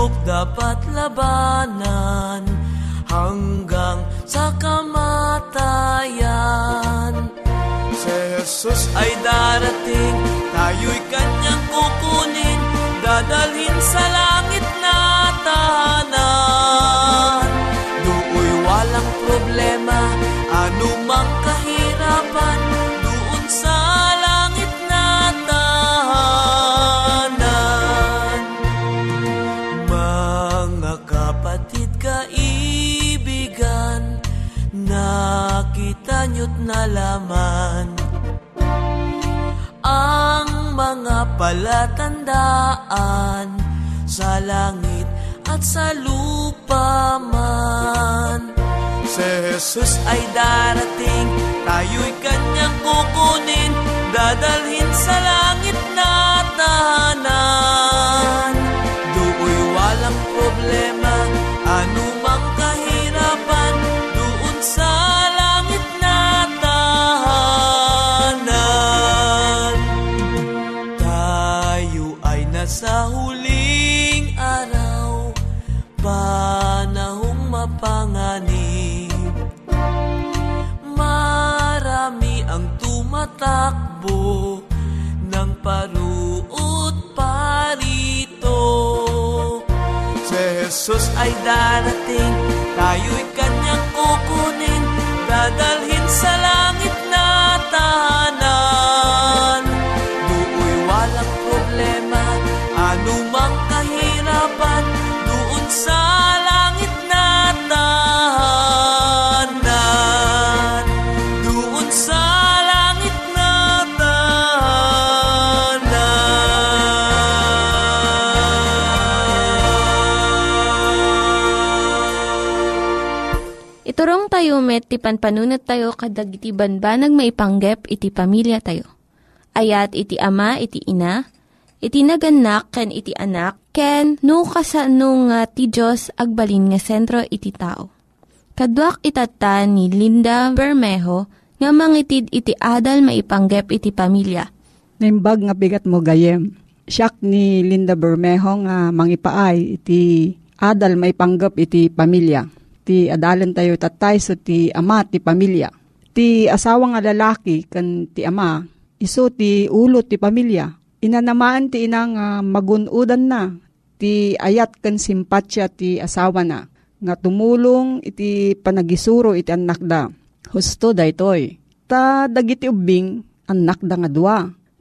Pagsubok dapat labanan hanggang sa kamatayan. Si Jesus ay darating, tayo'y kanyang kukunin, dadalhin sa langit nakita nyo't nalaman ang mga palatandaan sa langit at sa lupa man. Si Jesus ay darating, tayo'y kanyang kukunin, dadalhin sa langit na tahanan. Jesus ay darating, Tayo met, ti panpanunat tayo kadag iti banbanag maipanggep iti pamilya tayo. Ayat iti ama, iti ina, iti naganak, ken iti anak, ken no kasano nga ti Diyos agbalin nga sentro iti tao. Kaduak itata ni Linda Bermejo nga mangitid iti adal maipanggep iti pamilya. Naimbag nga bigat mo gayem. Siyak ni Linda Bermejo nga mangipaay iti adal maipanggep iti pamilya. Ti adalan tayo tatay so ti ama ti pamilya. Ti asawa nga lalaki kan ti ama iso ti ulo ti pamilya. Inanamaan ti ina nga magunudan na ti ayat kan simpatsya ti asawa na nga tumulong iti panagisuro iti anak da. Husto daytoy. Ta dagiti ubing anak da nga dua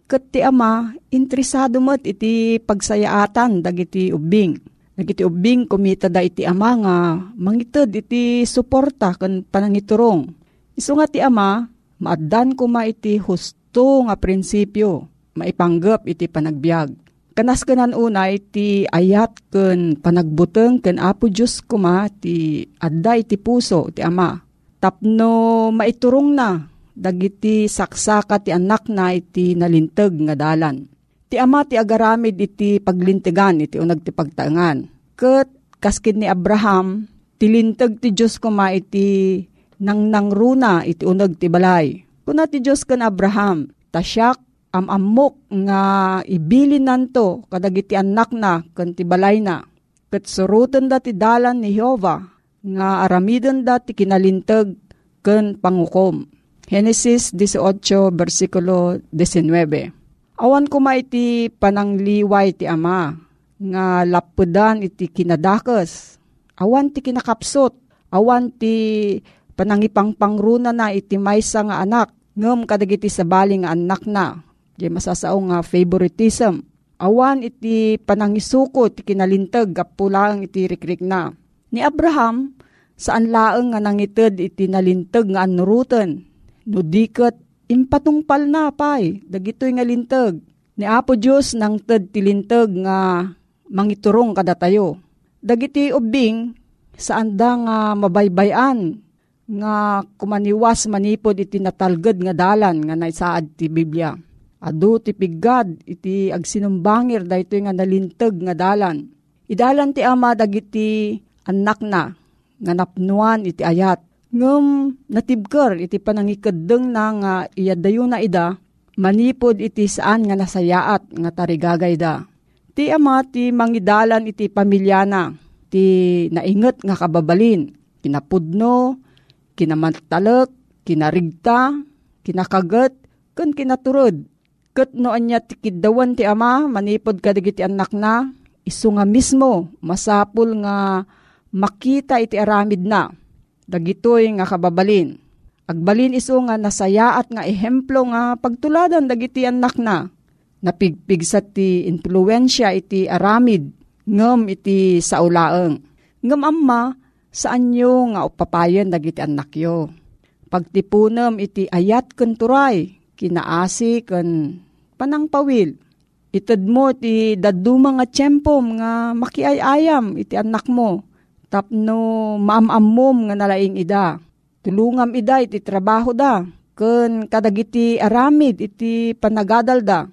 ket ti ama interesado met iti pagsayaatan dagiti ubing. Dagiti ubing kumita da iti ama nga mangited iti suporta ken panangiturong. Isu nga ti ama maaddan kuma iti husto nga prinsipyo maipanggep iti panagbiag. Kanas kanan una iti ayat ken panagbuteng ken Apo Dios kuma ti adda iti puso ti ama. Tapno maiturong na dagiti saksaka ti anak na iti nalinteg nga dalan. Ti ama ti agaramid iti paglintigan iti unag ti pagtaangan. Ket kaskin ni Abraham, tilinteg ti Diyos kuma iti nang nangruna iti unag ti balay. Kuna ti Diyos kan Abraham, tasyak amamok nga ibilin nanto kadagiti anak na kan ti balay na. Ket suruten da ti dalan ni Jehova nga aramiden da ti kinalinteg ken pangukom Genesis 18, versikulo 19. Awan ko iti panangliway ti ama, nga lapudan iti kinadakes. Awan ti kinakapsot, awan ti panangipangpangruna na iti maysa nga anak, ngem kadagiti sabali nga anak na. Di masasao nga favoritism. Awan iti panangisuko ti kinalintag kapulang iti rikrik na. Ni Abraham, saan laeng nga nangited iti nalintag nga anuruten, no diket impatungpal na pay, dagitoy nga lintag. Ni Apo Diyos nang ted tilintag nga mangiturong kada tayo. Dagiti ubing saan da nga mabaybayan nga kumaniwas manipod iti natalged nga dalan nga naisaad ti Biblia. Adu ti piggad iti agsinumbangir daytoy nga nalintag nga dalan. Idalan ti ama dagiti anak na nga napnuan iti ayat ngem natibker iti panangikadeng na nga iyadayo na ida, manipod iti saan nga nasayaat nga tarigagay da. Ti ama ti mangidalan iti pamilyana, ti nainget nga kababalin, kinapudno, kinamantalek, kinarigta, kinakagat, kun kinaturod. Kat no anya ti kidawan ti ama, manipod kadigiti anak na, iso nga mismo, masapul nga makita iti aramid na dagitoy nga kababalin. Agbalin iso nga nasayaat nga ehemplo nga pagtuladan dagiti anak na. Napigpigsat ti influensya iti aramid ngem iti saulaeng. Ngem amma saan nyo nga upapayan dagiti anak yo. Pagtipunem iti ayat ken turay kinaasi ken panangpawil. Ited mo ti daduma nga tiyempom nga makiayayam iti anak mo tapno maamamom nga nalaing ida. Tulungam ida iti trabaho da. Ken kadagiti aramid iti panagadal da.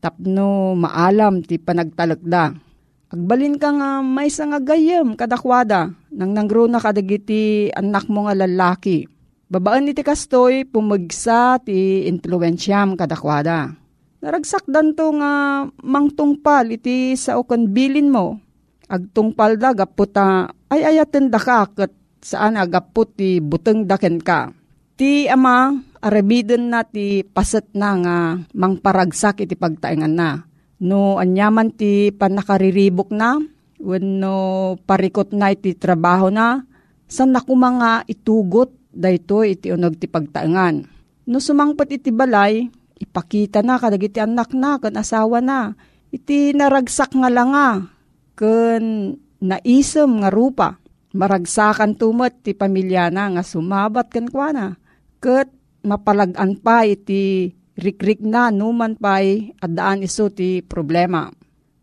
Tapno maalam ti panagtalak da. Agbalin ka nga may nga gayem kadakwada nang nanggro na kadagiti anak mo nga lalaki. Babaan iti kastoy pumagsa ti influensyam kadakwada. Naragsak danto nga mangtungpal iti sa ukan bilin mo agtungpal da gaputa ay ayaten da ka kat saan agaput ti buteng daken ka. Ti ama arabiden na ti paset na nga mangparagsak iti pagtaingan na. No anyaman ti panakariribok na, wenno parikot na iti trabaho na, san na mga itugot dayto iti unog ti pagtaingan. No sumangpat iti balay, ipakita na kadagiti anak na kan asawa na. Iti naragsak nga langa, ken naisem nga rupa. Maragsakan tumet ti pamilya na nga sumabat ken kuana. Ket mapalagan pa iti rikrik na numan pay adaan iso ti problema.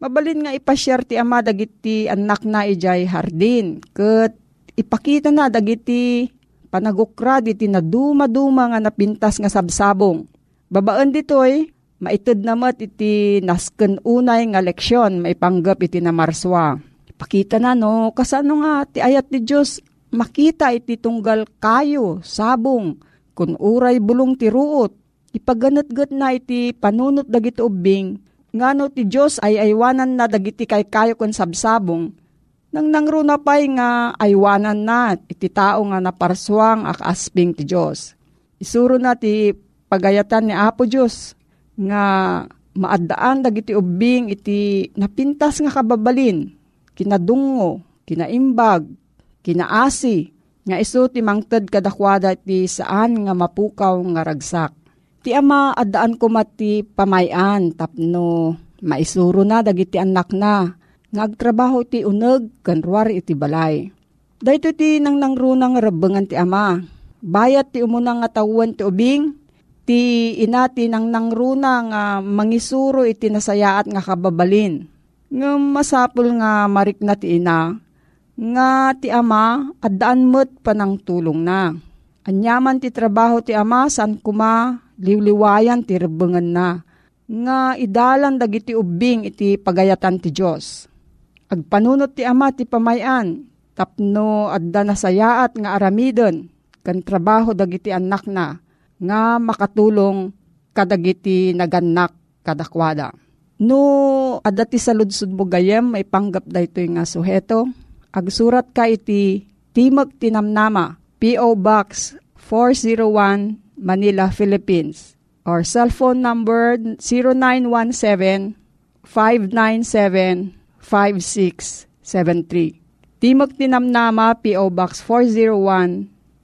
Mabalin nga ipasyar ti ama dagiti anak na ijay hardin. Ket ipakita na dagiti panagukra iti na duma-duma nga napintas nga sabsabong. Babaan ditoy, Maitud namat iti nasken unay nga leksyon maipanggap iti namarswa. Pakita na no, kasano nga ti ayat ni Diyos? Makita iti tunggal kayo, sabong, kun uray bulong ti ruot, ipaganat-gat na iti panunot dagiti ubing, ngano ti Diyos ay aywanan na dagiti kay kayo kon sabsabong, nang nangro na pa'y nga aywanan na iti tao nga naparswang akasping ti Diyos. Isuro na ti pagayatan ni Apo Diyos nga maadaan dagiti ubing iti napintas nga kababalin, kinadungo, kinaimbag, kinaasi, nga iso ti mangted kadakwada ti saan nga mapukaw nga ragsak. Ti ama adaan ko mati pamayan tapno maisuro na dagiti anak na nga agtrabaho ti uneg kanruar iti balay. Dahito ti nang nangrunang rabengan ti ama. Bayat ti umunang nga tawon ti ubing, ti inati nang nangruna nga mangisuro iti nasayaat nga kababalin. Nga masapul nga marik na ti ina, nga ti ama at daan mo't panang tulong na. Anyaman ti trabaho ti ama san kuma liwliwayan ti rebengan na. Nga idalan dagiti ubing iti pagayatan ti Diyos Agpanunot ti ama ti pamayan, tapno adda nasayaat nga aramidon, kan trabaho dagiti anak na, nga makatulong kadagiti naganak kadakwada. No, adda ti saludsud mo may panggap da ito nga suheto. Agsurat ka iti Timog Tinamnama, P.O. Box 401, Manila, Philippines. Or cellphone number 0917 597 5673. Timog Tinamnama, P.O. Box 401,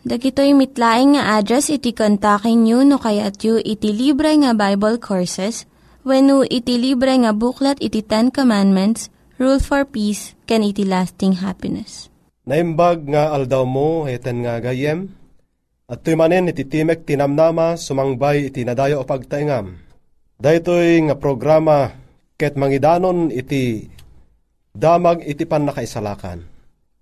Dagitoy mitlaing nga address iti kontakin nyo no kayat yu iti libre nga Bible Courses when iti libre nga buklat iti Ten Commandments, Rule for Peace, can iti lasting happiness. Naimbag nga aldaw mo, eten nga gayem, at tuy manen iti timek tinamnama, sumangbay iti nadayo o pagtaingam. Daytoy nga programa, ket mangidanon iti damag iti pan nakaisalakan.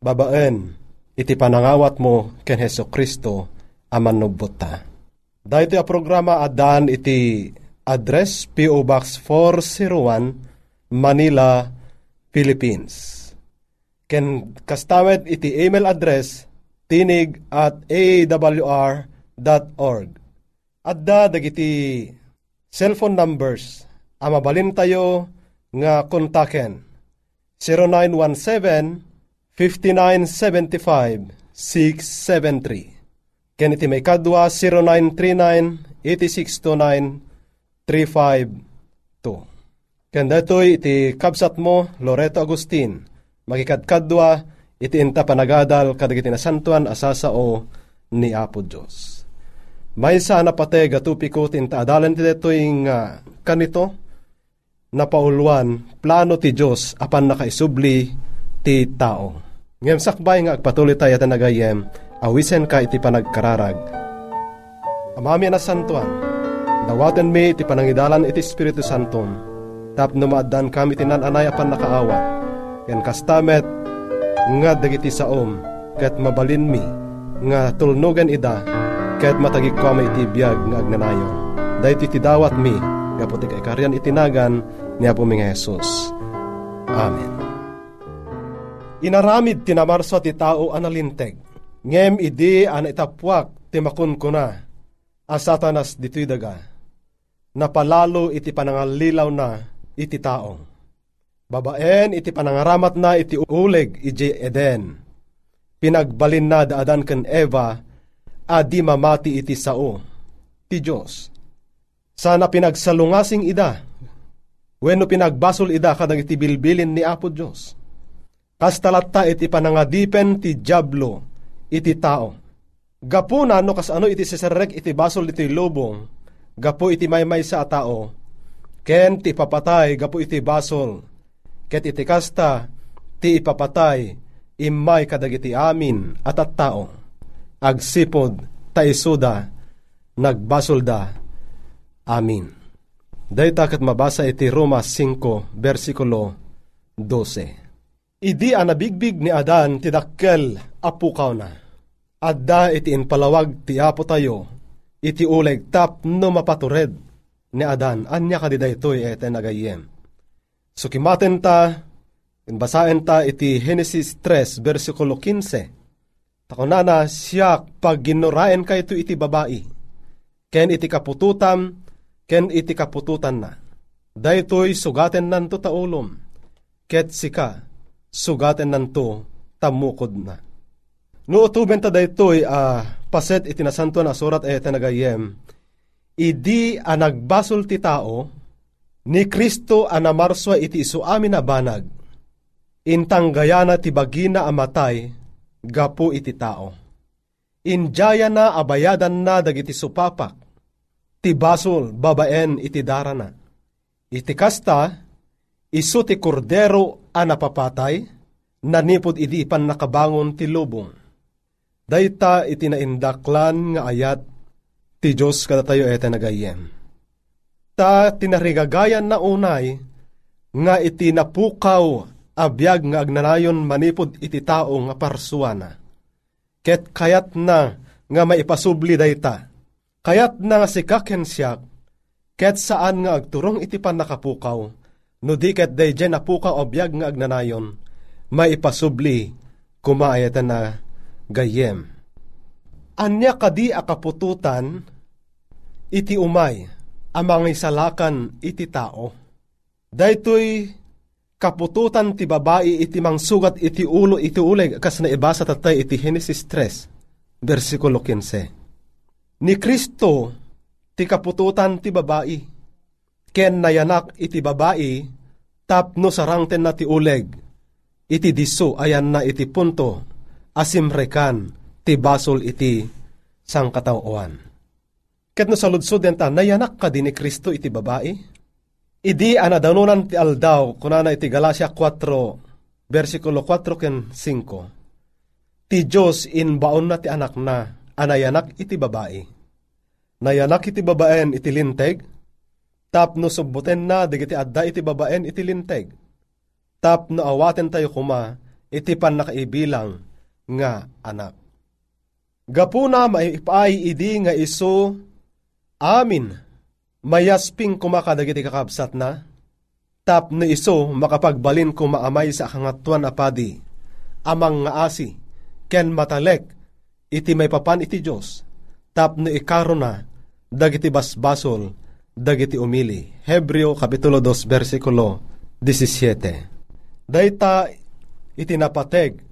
Babaen, iti panangawat mo ken Heso Kristo aman nubbota. Dahito a programa adan iti address P.O. Box 401 Manila, Philippines. Ken kastawet iti email address tinig at awr.org. Adda dagiti cellphone numbers amabalin tayo nga kontaken 0917 5975-673. Ken iti may kadwa 0939-8629-352. Ken datoy iti kabsat mo Loreto Agustin. Magikadkadwa iti inta panagadal kadagiti na santuan asasao ni Apo Diyos. May sana pate gatupiko tinta adalan ti detoy nga kanito na pauluan plano ti Diyos apan nakaisubli ti tao Ngem sakbay nga agpatuloy tayo at nagayem, awisen ka iti panagkararag. Amami na santuan, dawaten mi iti panangidalan iti Espiritu Santom, tap numaadan kami tinananay apan nakaawat, yan kastamet, nga dagiti saom, ket mabalin mi, nga tulnugan ida, ket matagik ko iti biyag nga agnanayon. Dahil iti dawat mi, nga puti kay karyan itinagan, niya po mga Jesus. Amen. Inaramid tinamarso ti tao analinteg. Ngem idi an itapwak ti makun ko na. Asatanas dito'y daga. Napalalo iti panangalilaw na iti tao. Babaen iti panangaramat na iti uleg iji Eden. Pinagbalin na daadan ken Eva adi mamati iti sao ti Diyos. Sana pinagsalungasing ida. Wenno pinagbasol ida kadang iti bilbilin ni Apo Diyos Kastalatta iti panangadipen ti Diablo iti tao. Gapo na no kas ano iti sisarek iti basol iti lubong, gapo iti maymay sa tao, ken ti papatay gapo iti basol, ket iti kasta ti ipapatay imay kadagiti amin at at tao. Agsipod ta isuda, nagbasolda. Amin. Dayta kat mabasa iti Roma 5, versikulo 12. Idi anabigbig ni Adan ti dakkel apukaw na. Adda iti inpalawag ti apo tayo, iti uleg tap no mapatured ni Adan, anya kadiday to'y ete nagayem. So kimaten ta, basaen ta iti Genesis 3, versikulo 15. Takunana siya pag ginuraen ka ito iti babae, ken iti kapututam, ken iti kapututan na. Daytoy sugaten nanto taulom, ket sika sugaten nanto tamukod na. No utuben ta daytoy a uh, paset iti nasanto na surat ay nagayem, idi a nagbasol ti tao, ni Kristo a namarswa iti isu amin a banag, intang gayana ti bagina amatay, gapu iti tao. Injaya na abayadan na dagiti supapak, ti basol babaen iti darana. Iti kasta, isu ti kordero a napapatay, nanipod iti ipan nakabangon ti lubong. Dayta iti naindaklan nga ayat ti Diyos kada tayo ete nagayem. Ta tinarigagayan na unay nga iti napukaw abiyag nga agnanayon manipod iti tao nga parsuana. Ket kayat na nga maipasubli dayta. Kayat na nga si kakensyak, ket saan nga agturong iti pan nakapukaw, no di ket day napukaw abiyag nga agnanayon, maipasubli kumaayatan na gayem. Anya kadi akapututan, iti umay, amang isalakan iti tao. Daytoy kapututan ti babae iti mangsugat iti ulo iti uleg kas na ibasa tatay iti Genesis 3, versikulo 15. Ni Kristo ti kapututan ti babae, ken nayanak iti babae, tapno sarangten na ti uleg, iti diso ayan na iti punto, asimrekan ti basol iti sangkatauan. Ket no saludsod ta, nayanak ka din ni Kristo iti babae? Idi anadanunan ti aldaw, kunana iti Galacia 4, versikulo 4 ken 5. Ti Diyos in baon na ti anak na, anayanak iti babae. Nayanak iti babaen iti linteg, tapno subbuten na digiti adda iti babaen iti linteg. Tapno awaten tayo kuma, iti pan nakaibilang nga anak. Gapuna maipay idi nga iso amin mayasping kumakadagiti kakabsat na tap na iso makapagbalin ko maamay sa kangatuan apadi amang nga asi ken matalek iti may papan iti Diyos tap na ikaro na dagiti basbasol dagiti umili Hebreo Kapitulo 2 versikulo 17 Dayta iti napateg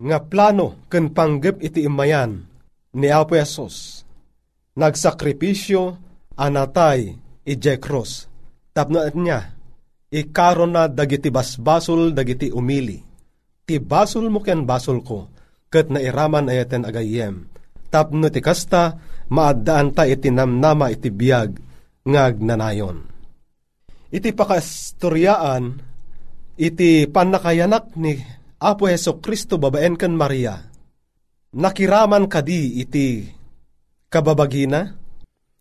nga plano ken panggep iti imayan ni Apo Yesus. Nagsakripisyo anatay ije cross. Tapno niya, ikaron na dagiti basbasol dagiti umili. Ti basol mo ken basol ko, ket na iraman ayaten agayem. Tapno ti kasta, maadaan ta iti namnama iti biyag, ngag nanayon. Iti pakastoryaan, iti panakayanak ni Apo Heso Kristo babaen ken Maria, nakiraman kadi iti kababagina?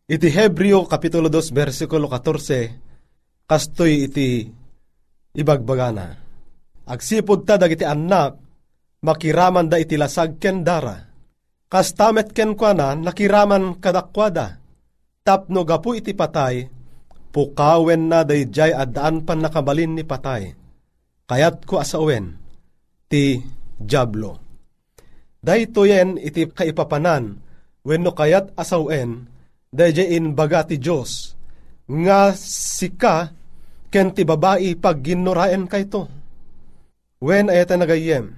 Iti Hebreo Kapitulo 2 versikulo 14 kastoy iti ibagbagana. Agsipod ta dagiti anak makiraman da iti lasag ken dara. Kastamet ken kwa na nakiraman kadakwada. Tapno gapu iti patay, pukawen na dayjay adaan pan nakabalin ni patay. Kayat ko asawen, ti Jablo. Dahito yen iti kaipapanan, wenno kayat asawen, dayjain baga ti Diyos, nga sika ken ti babae pag ginuraen kayto. Wen ayata nagayem,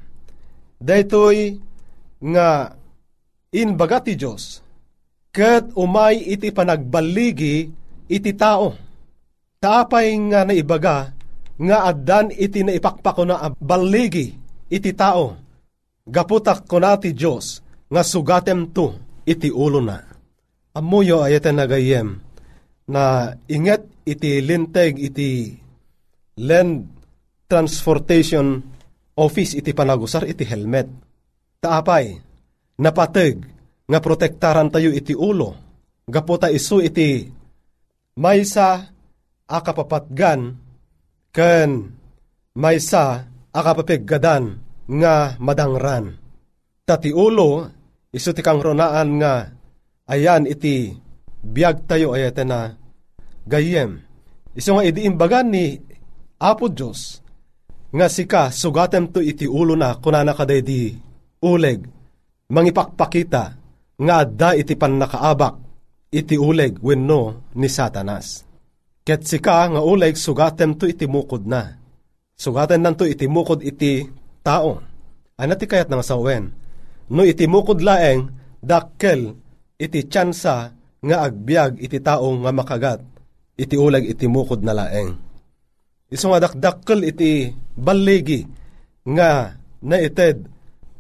daytoy nga in baga ti Diyos, ket umay iti panagbaligi iti tao. Taapay nga naibaga, nga addan iti naipakpako na baligi iti tao. Gaputak ko na ti Diyos, nga sugatem to, iti ulo na. Amuyo ayete nagayem, na inget iti linteg iti land transportation office iti panagusar iti helmet. Taapay, napateg, nga protektaran tayo iti ulo. Gaputa isu iti maysa akapapatgan ken maysa akapapiggadan nga madangran. Tati ulo, isu ti kang ronaan nga ayan iti biyag tayo ayete na gayem. Isu nga idiimbagan ni Apo Diyos nga sika sugatem to iti ulo na kunana kaday di uleg mangipakpakita nga adda iti pannakaabak iti uleg wenno ni Satanas. Ket sika nga uleg sugatem to iti mukod na. Sugaten nanto iti mukod iti tao. Ano ti kayat nga sawen? No iti mukod laeng dakkel iti tsansa nga agbyag iti tao nga makagat iti uleg iti mukod na laeng. Iso nga dakdakkel iti baligi nga naited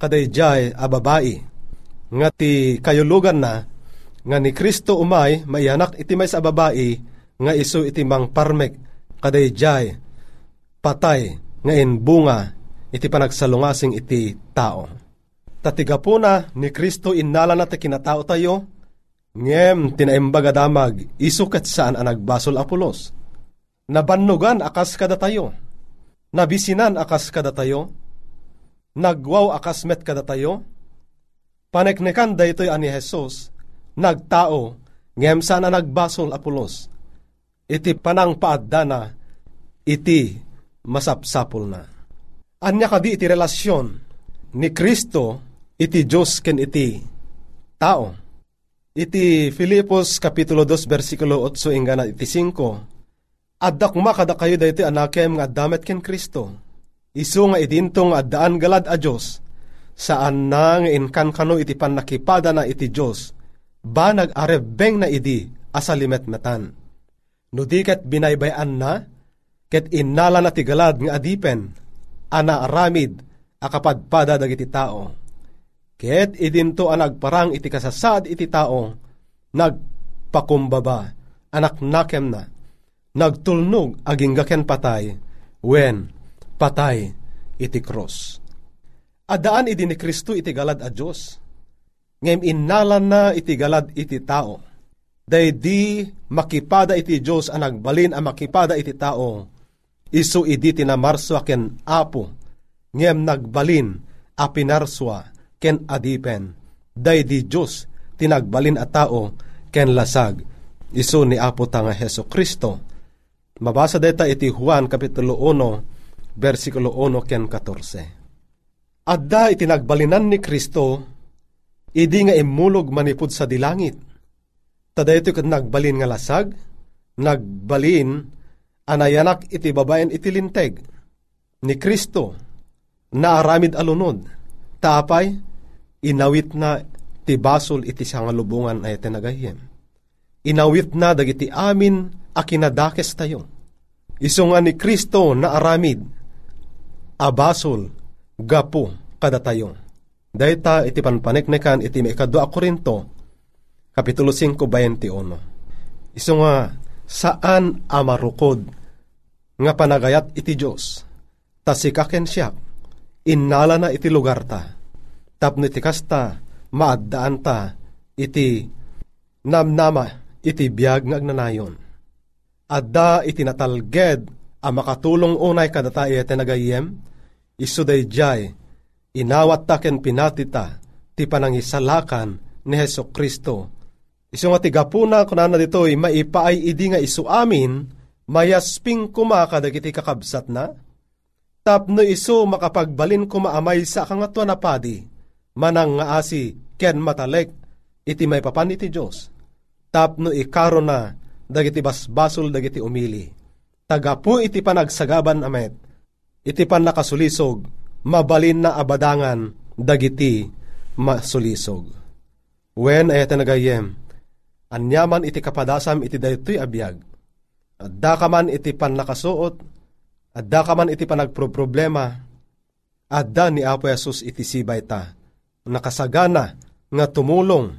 kadayjay a babae nga ti kayulugan na nga ni Kristo umay maianak iti may sa babae nga iso iti mang parmek kadayjay patay nga bunga iti panagsalungasing iti tao. Tatiga po na ni Kristo innala na kinatao tayo, ngem tinaimbaga damag isukat saan ang nagbasol apulos. Nabannugan akas kada tayo, nabisinan akas kada tayo, nagwaw akas met kada tayo, paneknekan daytoy ani Jesus, nagtao, ngem sana nagbasol apulos. Iti panang paadda iti masapsapol na. Anya kadi iti relasyon ni Kristo iti Diyos ken iti tao. Iti Filipos Kapitulo 2 versikulo 8 ingana iti 5 Adda kuma kada kayo dayto anakem nga damet ken Kristo. Isu nga idintong addaan galad a Diyos saan na nga inkan kano iti panakipada na iti Diyos ba nag-arebeng na idi asalimet metan. No diket binaybayan na ket innala na tigalad nga adipen, ana aramid, akapadpada dagiti tao. Ket idinto ang nagparang iti kasasad iti tao, nagpakumbaba, anak nakem na, nagtulnog aginggaken patay, when patay iti cross. Adaan idi ni Kristo iti galad a Diyos, ngem innalan na iti galad iti tao. Day di makipada iti Diyos ang nagbalin ang makipada iti tao, isu idi tinamarswa ken apo, ngem nagbalin a pinarswa ken adipen, day di Diyos tinagbalin a tao ken lasag, isu ni apo tanga Heso Kristo. Mabasa deta iti Juan Kapitulo 1, versikulo 1 ken 14. Adda iti nagbalinan ni Kristo, idi nga imulog manipod sa dilangit. Tada ito nagbalin nga lasag, nagbalin anayanak iti babaen iti linteg. Ni Kristo na aramid alunod. Tapay inawit na ti basol iti sangalubungan ay tinagayem inawit na dagiti amin a kinadakes tayo. Iso nga ni Kristo na aramid abasol gapo kada tayo dayta iti panpaneknekan iti maikadwa Korinto Kapitulo 5, 21 Iso nga saan amarukod nga panagayat iti Diyos. Tasikaken siya, innala na iti lugar ta. Tapno iti kasta, maaddaan ta, iti namnama, iti biyag nga agnanayon. Adda iti natalged, a makatulong unay kadata iti nagayem, isuday jay, inawat taken pinatita, ti panangisalakan ni Heso Kristo. Isu nga tigapuna kunana ditoy maipaay idi nga isu amin, mayasping kuma kadagiti kakabsat na, tapno iso makapagbalin kumaamay sa kangatwa na padi, manang nga asi ken matalek, iti may papan iti Diyos. Tapno ikaro na, dagiti basbasol dagiti umili. Tagapu iti panagsagaban amet, iti pan nakasulisog, mabalin na abadangan, dagiti masulisog. When ayat nagayem, anyaman iti kapadasam iti daytoy abiyag, Adda ka man iti pan nakasuot, adda ka man iti panagproblema, adda ni Apo Jesus iti sibay ta. Nakasagana nga tumulong.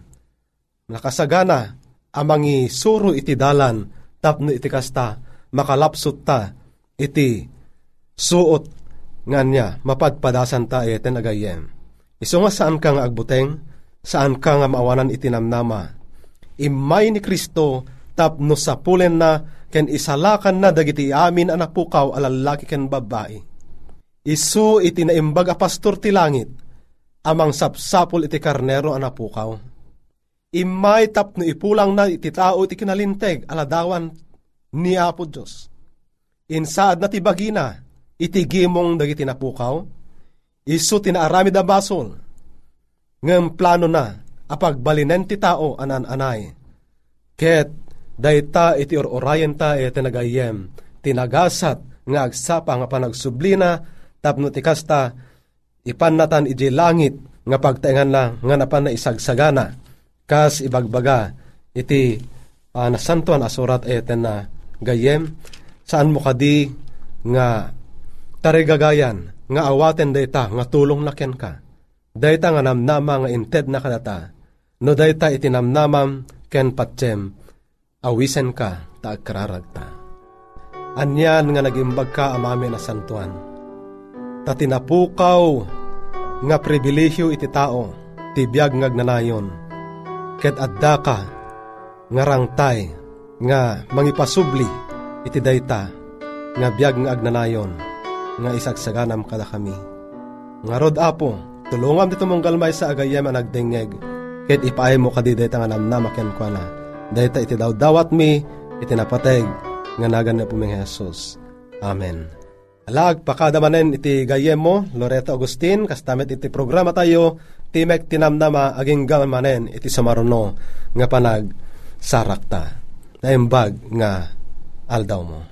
Nakasagana amangi suro iti dalan tapno iti kasta makalapsot ta iti suot nga niya mapadpadasan ta eten agayem. Iso nga saan ka nga agbuteng, saan ka nga maawanan itinamnama. Imay ni Kristo tapno sa pulen na ken isalakan na dagiti amin anak pukaw alalaki ken babae. Isu iti naimbag a pastor ti langit, amang sapsapul iti karnero anak pukaw. Imay tapno ipulang na iti tao iti kinalinteg aladawan ni Apo Diyos. Insaad na ti bagina, iti gimong dagiti napukaw, isu tinaarami da basol, ngem plano na, apagbalinen ti tao anan-anay. Ket dayta iti or-orayan ta iti nagayem, tinagasat nga agsapa nga panagsublina, tapno ti kasta, ipanatan iti langit, nga pagtaingan na nga napan na isagsagana, kas ibagbaga, iti uh, nasantuan asurat eten na gayem, saan mo kadi nga tarigagayan, nga awaten dayta, nga tulong na ken ka. Dayta nga namnama nga inted na kadata, no dayta itinamnamam ken patsem, awisen ka ta agkararag ta. Anyan nga nagimbag ka amami na santuan. Ta tinapukaw nga pribilehyo iti tao, tibiyag nga agnanayon. Ket adda ka nga rangtay nga mangipasubli iti dayta nga biyag nga agnanayon nga isagsaganam kada kami. Nga rod apo, tulungam dito mong galmay sa agayem ang nagdengeg, ket ipaay mo kadi dayta nga namnamaken kwa na Dahita iti daw dawat mi, iti napateg, nga nagan na puming Jesus. Amen. Alag, pakadamanen iti gayem mo, Loretta Agustin, kastamit iti programa tayo, Timek Tinamnama, aging gamanen iti samaruno, nga panag sarakta. Naimbag nga aldaw mo.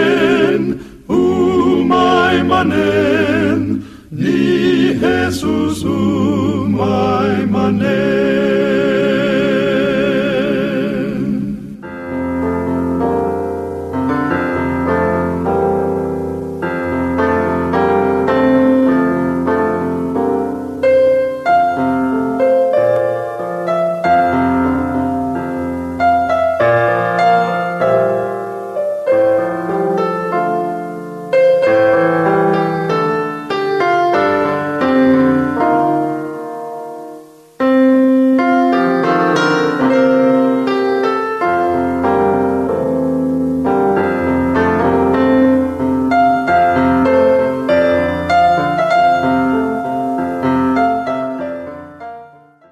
manen, umay manen, Ni Jesus umay manen.